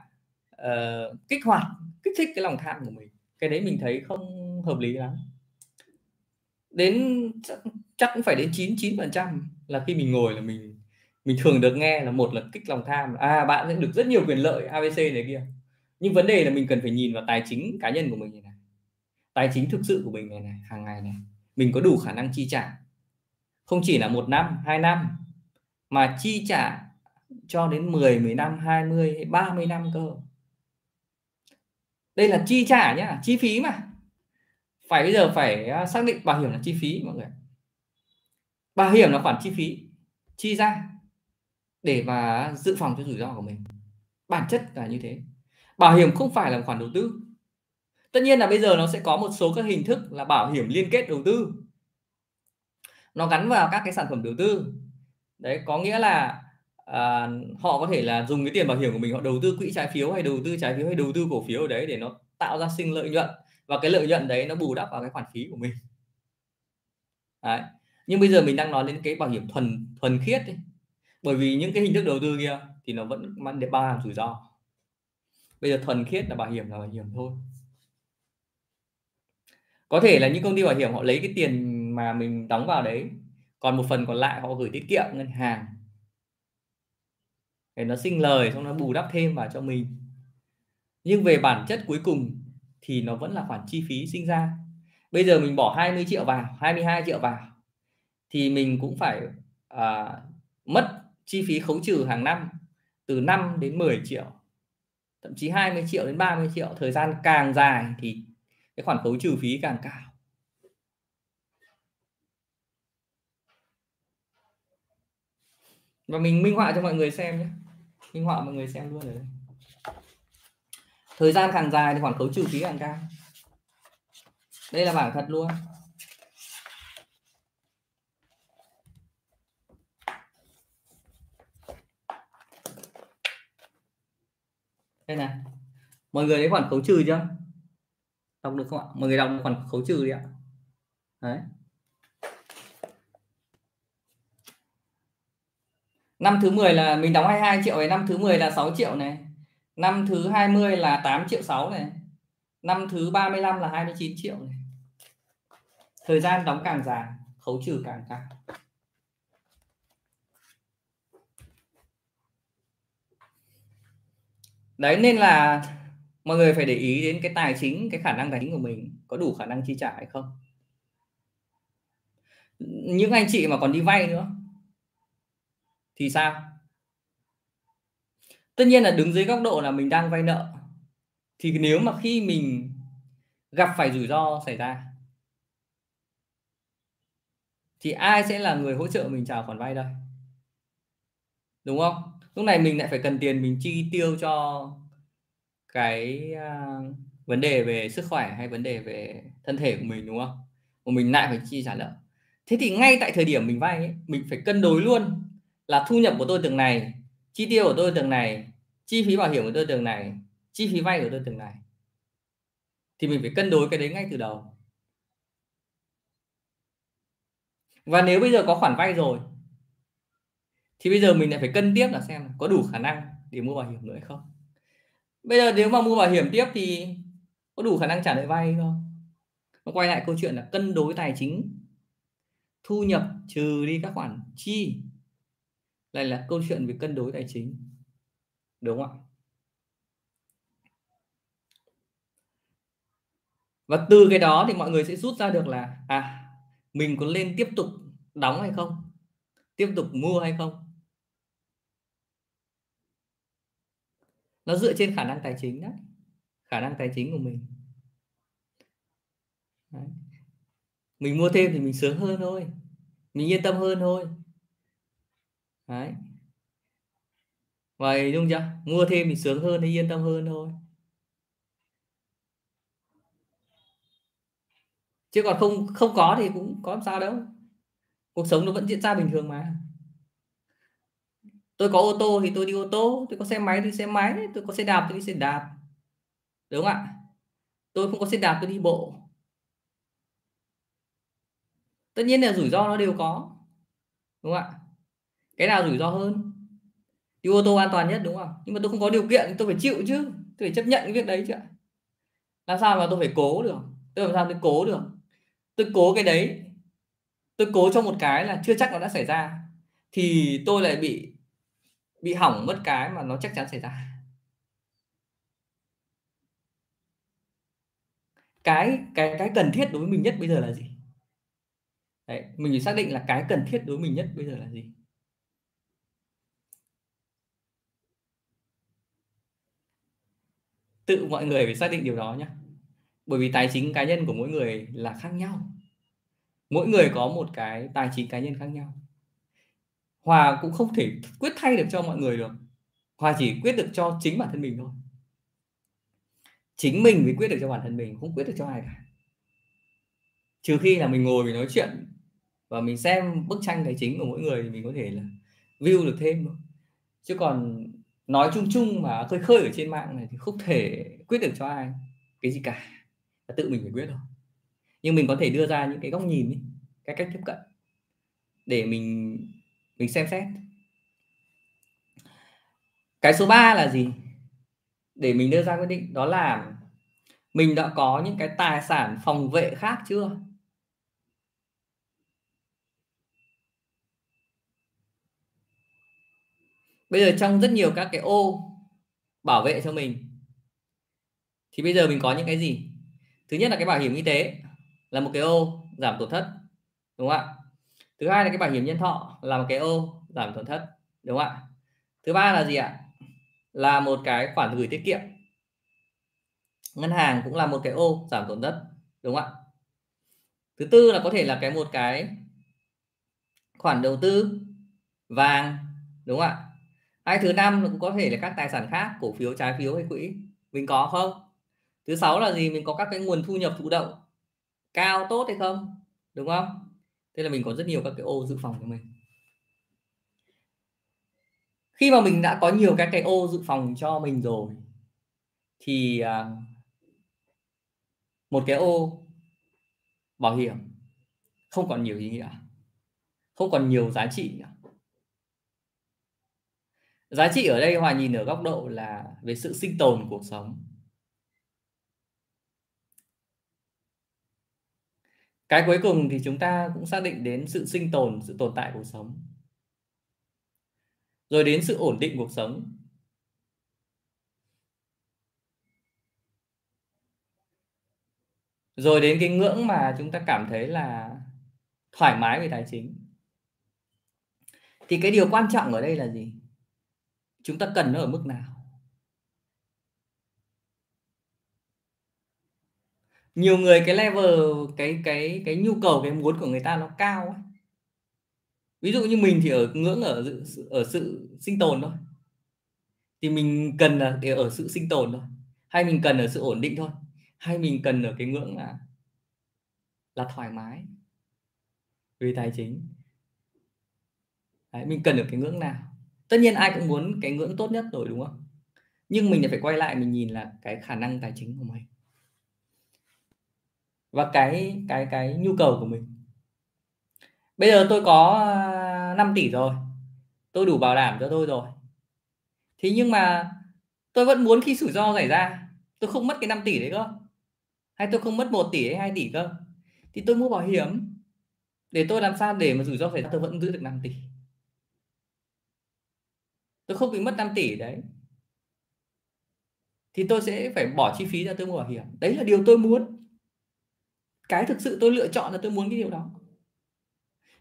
uh, kích hoạt kích thích cái lòng tham của mình. Cái đấy mình thấy không hợp lý lắm. Đến chắc, chắc cũng phải đến 99 phần trăm là khi mình ngồi là mình mình thường được nghe là một là kích lòng tham à bạn sẽ được rất nhiều quyền lợi abc này kia. Nhưng vấn đề là mình cần phải nhìn vào tài chính cá nhân của mình này, tài chính thực sự của mình này này hàng ngày này. Mình có đủ khả năng chi trả. Không chỉ là một năm hai năm mà chi trả cho đến 10 10 năm 20 30 năm cơ. Đây là chi trả nhá, chi phí mà. Phải bây giờ phải à, xác định bảo hiểm là chi phí, mọi người bảo hiểm là khoản chi phí, chi ra để mà dự phòng cho rủi ro của mình. Bản chất là như thế. Bảo hiểm không phải là khoản đầu tư. Tất nhiên là bây giờ nó sẽ có một số các hình thức là bảo hiểm liên kết đầu tư. Nó gắn vào các cái sản phẩm đầu tư. Đấy, có nghĩa là à, họ có thể là dùng cái tiền bảo hiểm của mình họ đầu tư quỹ trái phiếu hay đầu tư trái phiếu hay đầu tư cổ phiếu ở đấy để nó tạo ra sinh lợi nhuận. Và cái lợi nhuận đấy nó bù đắp vào cái khoản phí của mình. Đấy. nhưng bây giờ mình đang nói đến cái bảo hiểm thuần thuần khiết ấy. bởi vì những cái hình thức đầu tư kia thì nó vẫn mang để bao hàm rủi ro. Bây giờ thuần khiết là bảo hiểm là bảo hiểm thôi. Có thể là những công ty bảo hiểm họ lấy cái tiền mà mình đóng vào đấy còn một phần còn lại họ gửi tiết kiệm ngân hàng để nó sinh lời xong nó bù đắp thêm vào cho mình. Nhưng về bản chất cuối cùng thì nó vẫn là khoản chi phí sinh ra. Bây giờ mình bỏ 20 triệu vào 22 triệu vào thì mình cũng phải à, mất chi phí khấu trừ hàng năm từ 5 đến 10 triệu thậm chí 20 triệu đến 30 triệu. Thời gian càng dài thì cái khoản khấu trừ phí càng cao. Và mình minh họa cho mọi người xem nhé minh họa mọi người xem luôn rồi. Thời gian càng dài thì khoản khấu trừ phí càng cao. Đây là bảng thật luôn. Đây này. Mọi người thấy khoản khấu trừ chưa? Đọc được không ạ? Mọi người đọc khoản khấu trừ đi ạ. Đấy. Năm thứ 10 là mình đóng 22 triệu này, năm thứ 10 là 6 triệu này, năm thứ 20 là 8 triệu 6 này, năm thứ 35 là 29 triệu này. Thời gian đóng càng dài, khấu trừ càng cao. Đấy, nên là mọi người phải để ý đến cái tài chính, cái khả năng tài chính của mình có đủ khả năng chi trả hay không. Những anh chị mà còn đi vay nữa thì sao? Tất nhiên là đứng dưới góc độ là mình đang vay nợ. Thì nếu mà khi mình gặp phải rủi ro xảy ra thì ai sẽ là người hỗ trợ mình trả khoản vay đây? Đúng không? Lúc này mình lại phải cần tiền mình chi tiêu cho cái uh, vấn đề về sức khỏe hay vấn đề về thân thể của mình đúng không? Mà mình lại phải chi trả nợ. Thế thì ngay tại thời điểm mình vay ấy, mình phải cân đối luôn là thu nhập của tôi từng này, chi tiêu của tôi từng này, chi phí bảo hiểm của tôi từng này, chi phí vay của tôi từng này. Thì mình phải cân đối cái đấy ngay từ đầu. Và nếu bây giờ có khoản vay rồi, thì bây giờ mình lại phải cân tiếp là xem có đủ khả năng để mua bảo hiểm nữa hay không. Bây giờ nếu mà mua bảo hiểm tiếp thì có đủ khả năng trả nợ vay không? Nó quay lại câu chuyện là cân đối tài chính, thu nhập trừ đi các khoản chi lại là câu chuyện về cân đối tài chính. Đúng không ạ? Và từ cái đó thì mọi người sẽ rút ra được là à mình có lên tiếp tục đóng hay không? Tiếp tục mua hay không? Nó dựa trên khả năng tài chính đấy. Khả năng tài chính của mình. Đấy. mình mua thêm thì mình sướng hơn thôi. Mình yên tâm hơn thôi đấy. Vậy đúng chưa? Mua thêm thì sướng hơn thì yên tâm hơn thôi. Chứ còn không không có thì cũng có làm sao đâu. Cuộc sống nó vẫn diễn ra bình thường mà. Tôi có ô tô thì tôi đi ô tô, tôi có xe máy thì xe máy, tôi có xe đạp tôi đi xe đạp. Đúng không ạ? Tôi không có xe đạp, tôi đi bộ. Tất nhiên là rủi ro nó đều có. Đúng không ạ? Cái nào rủi ro hơn? Đi ô tô an toàn nhất, đúng không? Nhưng mà tôi không có điều kiện tôi phải chịu chứ. Tôi phải chấp nhận cái việc đấy chứ làm sao mà tôi phải cố được? Tôi làm sao tôi cố được? Tôi cố cái đấy. Tôi cố cho một cái là chưa chắc nó đã xảy ra. Thì tôi lại bị bị hỏng mất cái mà nó chắc chắn xảy ra. Cái cái cái cần thiết đối với mình nhất bây giờ là gì? Đấy, mình phải xác định là cái cần thiết đối với mình nhất bây giờ là gì? Tự mọi người phải xác định điều đó nhé bởi vì tài chính cá nhân của mỗi người là khác nhau. Mỗi người có một cái tài chính cá nhân khác nhau. Hòa cũng không thể quyết thay được cho mọi người được. Hòa chỉ quyết được cho chính bản thân mình thôi. Chính mình mới quyết được cho bản thân mình, không quyết được cho ai cả. Trừ khi là mình ngồi mình nói chuyện và mình xem bức tranh tài chính của mỗi người thì mình có thể là view được thêm chứ còn nói chung chung mà khơi khơi ở trên mạng này thì không thể quyết được cho ai cái gì cả. Là tự mình phải quyết thôi. Nhưng mình có thể đưa ra những cái góc nhìn ấy, cái cách tiếp cận để mình mình xem xét. Cái số 3 là gì? Để mình đưa ra quyết định đó là mình đã có những cái tài sản phòng vệ khác chưa? Bây giờ trong rất nhiều các cái ô bảo vệ cho mình, thì bây giờ mình có những cái gì? Thứ nhất là cái bảo hiểm y tế, là một cái ô giảm tổn thất, đúng không ạ? Thứ hai là cái bảo hiểm nhân thọ, là một cái ô giảm tổn thất, đúng không ạ? Thứ ba là gì ạ? Là một cái khoản gửi tiết kiệm. Ngân hàng cũng là một cái ô giảm tổn thất, đúng không ạ? Thứ tư là có thể là cái một cái khoản đầu tư vàng, đúng không ạ? Hay thứ năm cũng có thể là các tài sản khác, cổ phiếu, trái phiếu hay quỹ, mình có không? Thứ sáu là gì? Mình có các cái nguồn thu nhập thụ động, cao, tốt hay không? Đúng không? Thế là mình có rất nhiều các cái ô dự phòng cho mình. Khi mà mình đã có nhiều các cái ô dự phòng cho mình rồi, thì à, một cái ô bảo hiểm, không còn nhiều ý nghĩa, không còn nhiều giá trị nữa giá trị ở đây, hòa nhìn ở góc độ là về sự sinh tồn cuộc sống. Cái cuối cùng thì chúng ta cũng xác định đến sự sinh tồn, sự tồn tại cuộc sống. Rồi đến sự ổn định cuộc sống. Rồi đến cái ngưỡng mà chúng ta cảm thấy là thoải mái về tài chính. Thì cái điều quan trọng ở đây là gì? Chúng ta cần nó ở mức nào? Nhiều người cái level cái cái cái nhu cầu cái muốn của người ta nó cao ấy. ví dụ như mình thì ở ngưỡng ở ở sự sinh tồn thôi. Thì mình cần là để ở sự sinh tồn thôi. Hay mình cần ở sự ổn định thôi. Hay mình cần ở cái ngưỡng là là thoải mái về tài chính. Đấy, mình cần ở cái ngưỡng nào? Tất nhiên ai cũng muốn cái ngưỡng tốt nhất rồi, đúng không? Nhưng mình phải quay lại, mình nhìn là cái khả năng tài chính của mình. Và cái cái cái nhu cầu của mình. Bây giờ tôi có à, 5 tỷ rồi. Tôi đủ bảo đảm cho tôi rồi. Thế nhưng mà tôi vẫn muốn khi rủi ro xảy ra, tôi không mất cái 5 tỷ đấy cơ. Hay tôi không mất 1 tỷ hay 2 tỷ cơ. Thì tôi mua bảo hiểm để tôi làm sao để mà rủi ro xảy ra, tôi vẫn giữ được 5 tỷ tôi không bị mất 5 tỷ đấy. Thì tôi sẽ phải bỏ chi phí ra tôi mua bảo hiểm. Đấy là điều tôi muốn. Cái thực sự tôi lựa chọn là tôi muốn cái điều đó.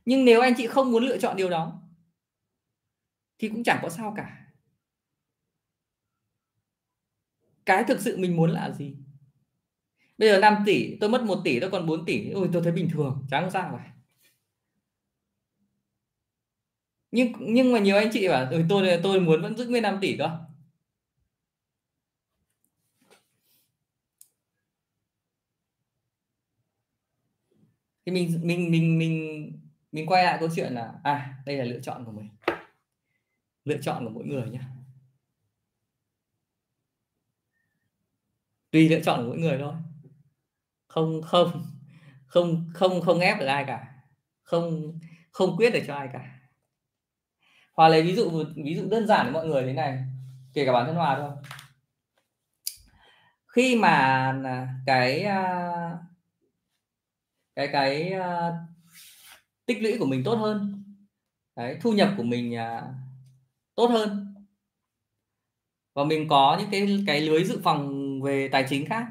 Nhưng nếu anh chị không muốn lựa chọn điều đó, thì cũng chẳng có sao cả. Cái thực sự mình muốn là gì? Bây giờ 5 tỷ, tôi mất 1 tỷ, tôi còn 4 tỷ ôi, tôi thấy bình thường. Chẳng sao cả. Nhưng nhưng mà nhiều anh chị bảo ừ, tôi tôi muốn vẫn giữ nguyên 5 tỷ cơ. Thì mình mình mình mình mình quay lại câu chuyện là à đây là lựa chọn của mình. Lựa chọn của mỗi người nhé tùy lựa chọn của mỗi người thôi. Không không không không không ép được ai cả. Không không quyết được cho ai cả. Hòa lấy ví dụ ví dụ đơn giản với mọi người thế này kể cả bản thân Hòa thôi. Khi mà à, à, cái cái cái tích lũy của mình tốt hơn đấy, thu nhập của mình tốt hơn và mình có những cái cái lưới dự phòng về tài chính khác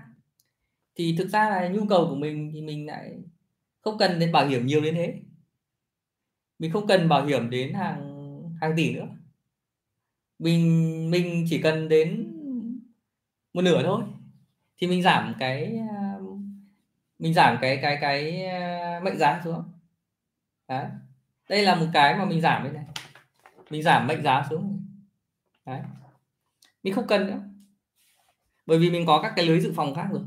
thì thực ra là nhu cầu của mình thì mình lại không cần đến bảo hiểm nhiều đến thế. Mình không cần bảo hiểm đến hàng hàng tỷ nữa. Mình mình chỉ cần đến một nửa thôi. Thì mình giảm cái ờ, mình giảm cái cái cái ờ, mệnh giá xuống. Đấy. Đây là một cái mà mình giảm đây này. Mình giảm mệnh giá xuống. Đấy. Mình không cần nữa. Bởi vì mình có các cái lưới dự phòng khác rồi.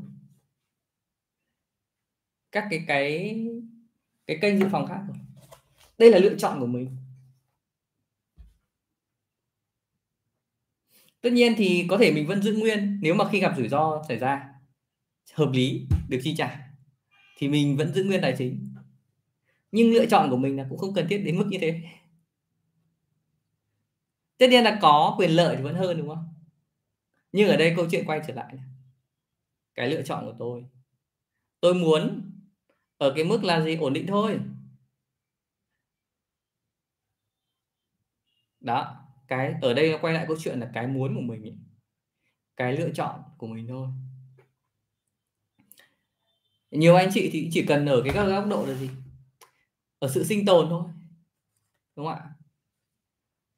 Các cái cái cái kênh dự phòng khác rồi. Đây là lựa chọn của mình. Tất nhiên thì có thể mình vẫn giữ nguyên, nếu mà khi gặp rủi ro xảy ra, hợp lý, được chi trả, thì mình vẫn giữ nguyên tài chính. Nhưng lựa chọn của mình là cũng không cần thiết đến mức như thế. Tất nhiên là có quyền lợi thì vẫn hơn, đúng không? Nhưng ở đây câu chuyện quay trở lại cái lựa chọn của tôi. Tôi muốn ở cái mức là gì? Ổn định thôi. Đó cái, ở đây nó quay lại câu chuyện là cái muốn của mình ấy. cái lựa chọn của mình thôi. Nhiều anh chị thì chỉ cần ở cái các góc độ là gì? Ở sự sinh tồn thôi, đúng không ạ?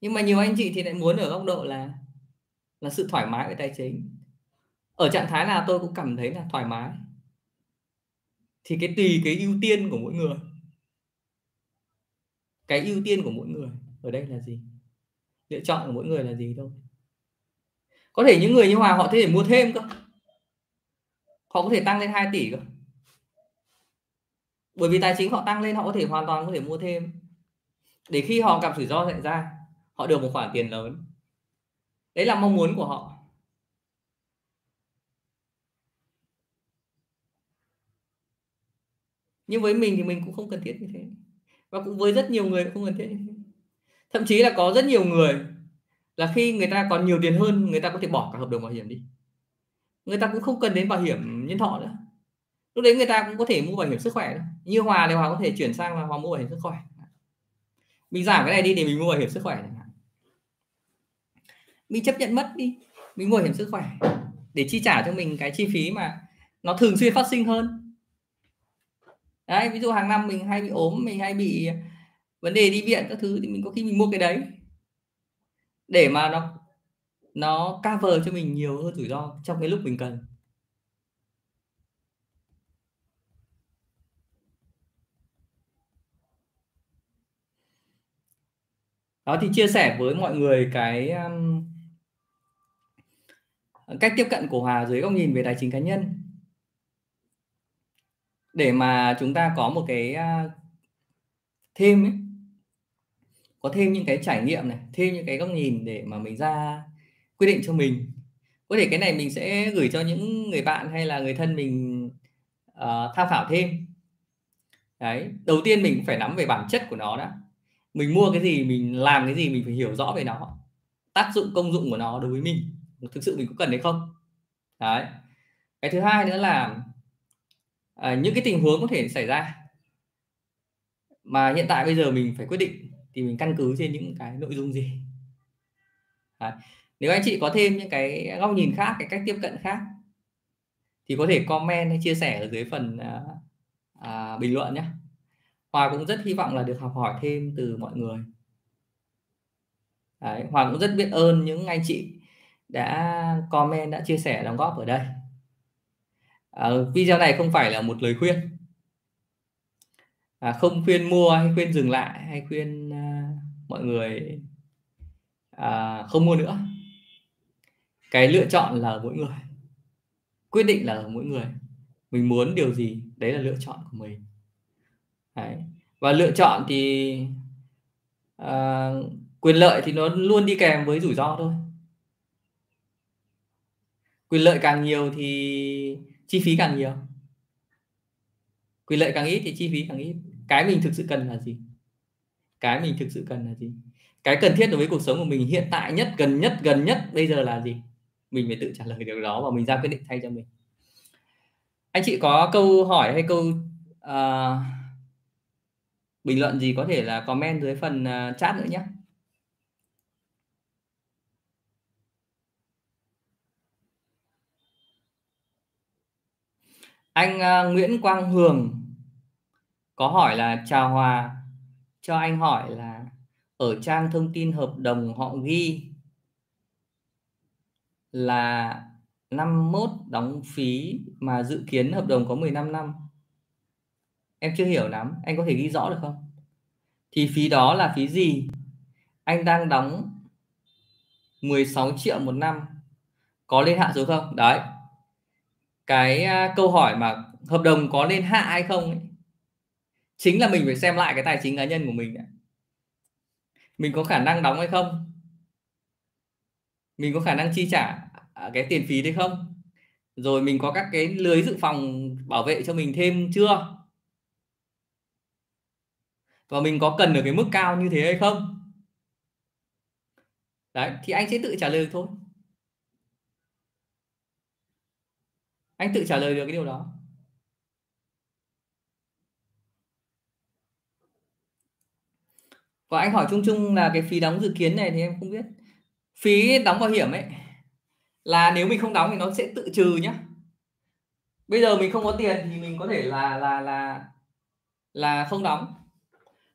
Nhưng mà nhiều anh chị thì lại muốn ở góc độ là là sự thoải mái về tài chính. Ở trạng thái nào tôi cũng cảm thấy là thoải mái. Thì cái tùy cái ưu tiên của mỗi người. Cái ưu tiên của mỗi người, ở đây là gì? Lựa chọn của mỗi người là gì thôi. Có thể những người như hòa họ có thể mua thêm cơ. Họ có thể tăng lên 2 tỷ cơ. Bởi vì tài chính họ tăng lên, họ có thể hoàn toàn có thể mua thêm. Để khi họ gặp rủi ro xảy ra, họ được một khoản tiền lớn. Đấy là mong muốn của họ. Nhưng với mình thì mình cũng không cần thiết như thế. Và cũng với rất nhiều người cũng không cần thiết như thế thậm chí là có rất nhiều người là khi người ta còn nhiều tiền hơn, người ta có thể bỏ cả hợp đồng bảo hiểm đi. Người ta cũng không cần đến bảo hiểm nhân thọ nữa. Lúc đấy người ta cũng có thể mua bảo hiểm sức khỏe như hòa thì hòa có thể chuyển sang là hòa mua bảo hiểm sức khỏe. Mình giảm cái này đi để mình mua bảo hiểm sức khỏe mình chấp nhận mất đi. Mình mua bảo hiểm sức khỏe để chi trả cho mình cái chi phí mà nó thường xuyên phát sinh hơn. Đấy, ví dụ hàng năm mình hay bị ốm, mình hay bị vấn đề đi viện các thứ thì mình có khi mình mua cái đấy. Để mà nó nó cover cho mình nhiều hơn rủi ro trong cái lúc mình cần. Đó thì chia sẻ với mọi người cái um, cách tiếp cận của Hòa dưới góc nhìn về tài chính cá nhân. Để mà chúng ta có một cái uh, thêm ấy, có thêm những cái trải nghiệm này thêm những cái góc nhìn để mà mình ra quyết định cho mình. Có thể cái này mình sẽ gửi cho những người bạn hay là người thân mình uh, tham khảo thêm. Đấy đầu tiên mình phải nắm về bản chất của nó đã. Mình mua cái gì mình làm cái gì mình phải hiểu rõ về nó. Tác dụng công dụng của nó đối với mình thực sự mình có cần hay không. Đấy. Cái thứ hai nữa là uh, những cái tình huống có thể xảy ra mà hiện tại bây giờ mình phải quyết định thì mình căn cứ trên những cái nội dung gì? Đấy. nếu anh chị có thêm những cái góc nhìn khác cái cách tiếp cận khác thì có thể comment hay chia sẻ ở dưới phần à, à, bình luận nhé. Hòa cũng rất hy vọng là được học hỏi thêm từ mọi người. Đấy, Hòa cũng rất biết ơn những anh chị đã comment đã chia sẻ đóng góp ở đây. À, video này không phải là một lời khuyên à, không khuyên mua hay khuyên dừng lại hay khuyên à, mọi người à, không mua nữa. Cái lựa chọn là ở mỗi người. Quyết định là ở mỗi người. Mình muốn điều gì đấy là lựa chọn của mình. Đấy. và lựa chọn thì à, quyền lợi thì nó luôn đi kèm với rủi ro thôi. Quyền lợi càng nhiều thì chi phí càng nhiều. Quyền lợi càng ít thì chi phí càng ít cái mình thực sự cần là gì? Cái mình thực sự cần là gì? Cái cần thiết đối với cuộc sống của mình hiện tại nhất gần nhất gần nhất bây giờ là gì? Mình phải tự trả lời điều đó và mình ra quyết định thay cho mình. Anh chị có câu hỏi hay câu uh, bình luận gì có thể là comment dưới phần uh, chat nữa nhé. Anh uh, Nguyễn Quang Hường có hỏi là chào Hòa cho anh hỏi là ở trang thông tin hợp đồng họ ghi là 51 đóng phí mà dự kiến hợp đồng có 15 năm. Em chưa hiểu lắm anh có thể ghi rõ được không? Thì phí đó là phí gì? Anh đang đóng 16 triệu một năm có lên hạ xuống không? Đấy. Cái à, câu hỏi mà hợp đồng có lên hạ hay không ấy, chính là mình phải xem lại cái tài chính cá nhân của mình mình có khả năng đóng hay không? Mình có khả năng chi trả à, cái tiền phí đấy không? Rồi mình có các cái lưới dự phòng bảo vệ cho mình thêm chưa? Và mình có cần ở cái mức cao như thế hay không? Đấy thì anh sẽ tự trả lời thôi. Anh tự trả lời được cái điều đó và anh hỏi chung chung là cái phí đóng dự kiến này thì em không biết. Phí đóng bảo hiểm ấy là nếu mình không đóng thì nó sẽ tự trừ nhá. Bây giờ mình không có tiền thì mình có thể là là là là không đóng.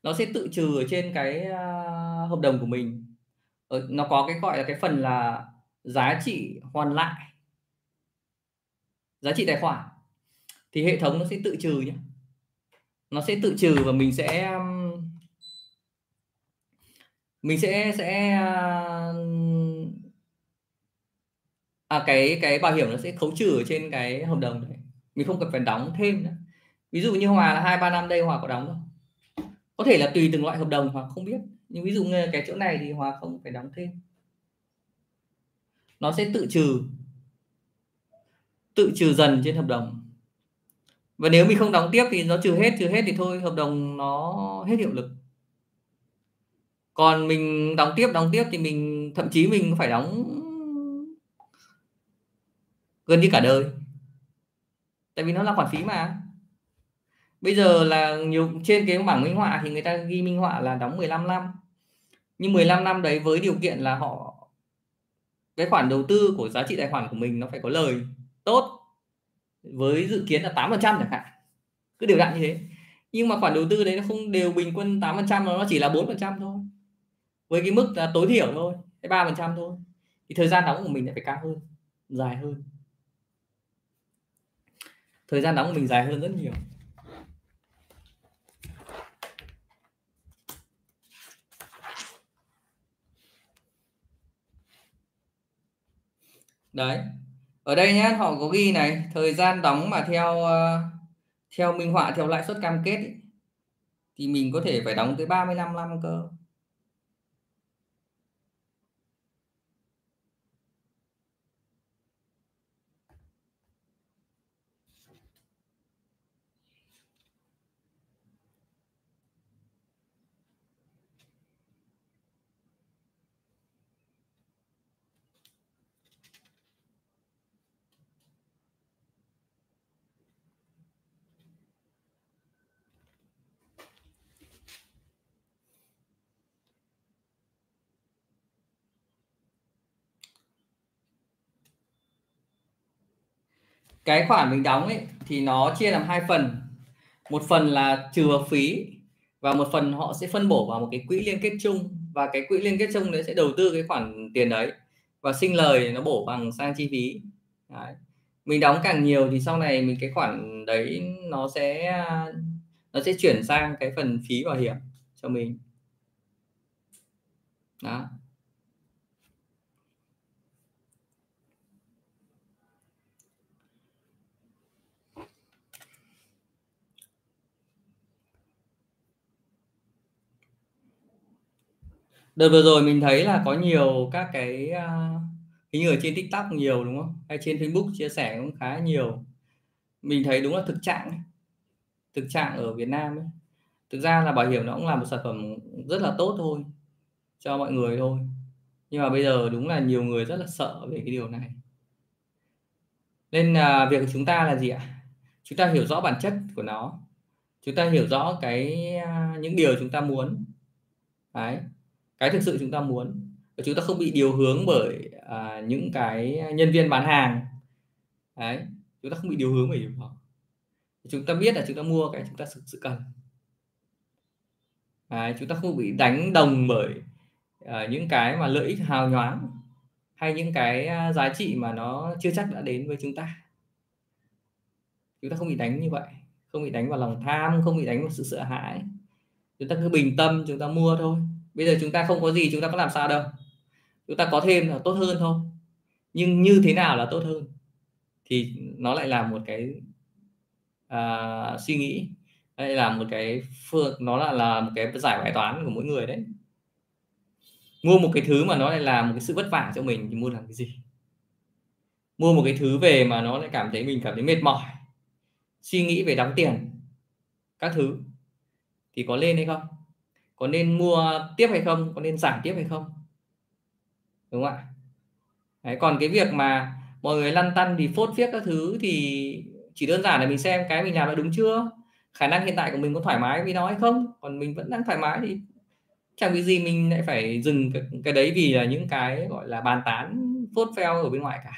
Nó sẽ tự trừ ở trên cái uh, hợp đồng của mình. Ở, nó có cái gọi là cái phần là giá trị hoàn lại. Giá trị tài khoản. Thì hệ thống nó sẽ tự trừ nhé nó sẽ tự trừ và mình sẽ mình sẽ sẽ à, à, cái cái bảo hiểm nó sẽ khấu trừ ở trên cái hợp đồng đấy. Mình không cần phải đóng thêm nữa. Ví dụ như hòa là hai ba năm đây hòa có đóng không? Có thể là tùy từng loại hợp đồng hoặc không biết. Nhưng ví dụ như cái chỗ này thì hòa không phải đóng thêm. Nó sẽ tự trừ tự trừ dần trên hợp đồng. Và nếu mình không đóng tiếp thì nó trừ hết trừ hết thì thôi hợp đồng nó hết hiệu lực còn mình đóng tiếp đóng tiếp thì mình, thậm chí mình phải đóng gần như cả đời. Tại vì nó là khoản phí mà. Bây giờ là nhiều, trên cái bảng minh họa thì người ta ghi minh họa là đóng 15 năm. Nhưng 15 năm đấy với điều kiện là họ, cái khoản đầu tư của giá trị tài khoản của mình nó phải có lời tốt với dự kiến là 8 phần trăm chẳng hạn. Cứ đều đặn như thế. Nhưng mà khoản đầu tư đấy nó không đều bình quân 8 phần trăm, nó chỉ là 4 phần trăm thôi với cái mức là tối thiểu thôi cái ba phần trăm thôi thì thời gian đóng của mình lại phải cao hơn dài hơn. Thời gian đóng của mình dài hơn rất nhiều. Đấy ở đây nhé họ có ghi này thời gian đóng mà theo ờ, theo minh họa theo lãi suất cam kết ý, thì mình có thể phải đóng tới 35 năm cơ. Cái khoản mình đóng ấy, thì nó chia làm hai phần. Một phần là trừ phí, và một phần họ sẽ phân bổ vào một cái quỹ liên kết chung, và cái quỹ liên kết chung đấy sẽ đầu tư cái khoản tiền đấy, và sinh lời nó bổ bằng sang chi phí. Đấy. mình đóng càng nhiều thì sau này mình, cái khoản đấy nó sẽ nó sẽ chuyển sang cái phần phí bảo hiểm cho mình. Đó. Đợt vừa rồi mình thấy là có nhiều các cái uh, hình như ở trên tiktok nhiều đúng không? Hay trên facebook chia sẻ cũng khá nhiều. Mình thấy đúng là thực trạng thực trạng ở việt nam ấy. thực ra là bảo hiểm nó cũng là một sản phẩm rất là tốt thôi cho mọi người thôi. Nhưng mà bây giờ đúng là nhiều người rất là sợ về cái điều này. Nên là việc của chúng ta là gì ạ? Chúng ta hiểu rõ bản chất của nó. Chúng ta hiểu rõ cái à, những điều chúng ta muốn. Đấy cái thực sự chúng ta muốn và chúng ta không bị điều hướng bởi à, những cái nhân viên bán hàng. Đấy chúng ta không bị điều hướng bởi điều đó. Chúng ta biết là chúng ta mua cái chúng ta thực sự cần. Đấy, chúng ta không bị đánh đồng bởi à, những cái mà lợi ích hào nhoáng hay những cái à, giá trị mà nó chưa chắc đã đến với chúng ta. Chúng ta không bị đánh như vậy không bị đánh vào lòng tham không bị đánh vào sự sợ hãi. Chúng ta cứ bình tâm chúng ta mua thôi bây giờ chúng ta không có gì chúng ta có làm sao đâu. Chúng ta có thêm là tốt hơn thôi. Nhưng như thế nào là tốt hơn? Thì nó lại là một cái à, suy nghĩ đây là một cái phương nó là là một cái giải bài toán của mỗi người đấy. Mua một cái thứ mà nó lại là một cái sự vất vả cho mình thì mua làm cái gì? Mua một cái thứ về mà nó lại cảm thấy mình cảm thấy mệt mỏi suy nghĩ về đóng tiền các thứ. Thì có lên hay không? Có nên mua tiếp hay không? Có nên giảm tiếp hay không? Đúng không ạ? Đấy, còn cái việc mà mọi người lăn tăn thì phốt viết các thứ thì chỉ đơn giản là mình xem cái mình làm là đúng chưa? Khả năng hiện tại của mình có thoải mái với nó hay không? Còn mình vẫn đang thoải mái thì chẳng cái gì mình lại phải dừng cái, cái đấy vì là những cái gọi là bàn tán phốt pheo ở bên ngoài cả.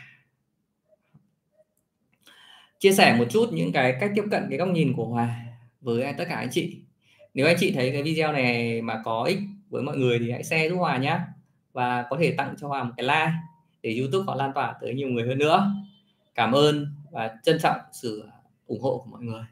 Chia sẻ một chút những cái cách tiếp cận cái góc nhìn của Hòa với tất cả anh chị nếu anh chị thấy cái video này mà có ích với mọi người thì hãy share giúp Hòa nhé và có thể tặng cho Hòa một cái like để YouTube họ lan tỏa tới nhiều người hơn nữa. Cảm ơn và trân trọng sự ủng hộ của mọi người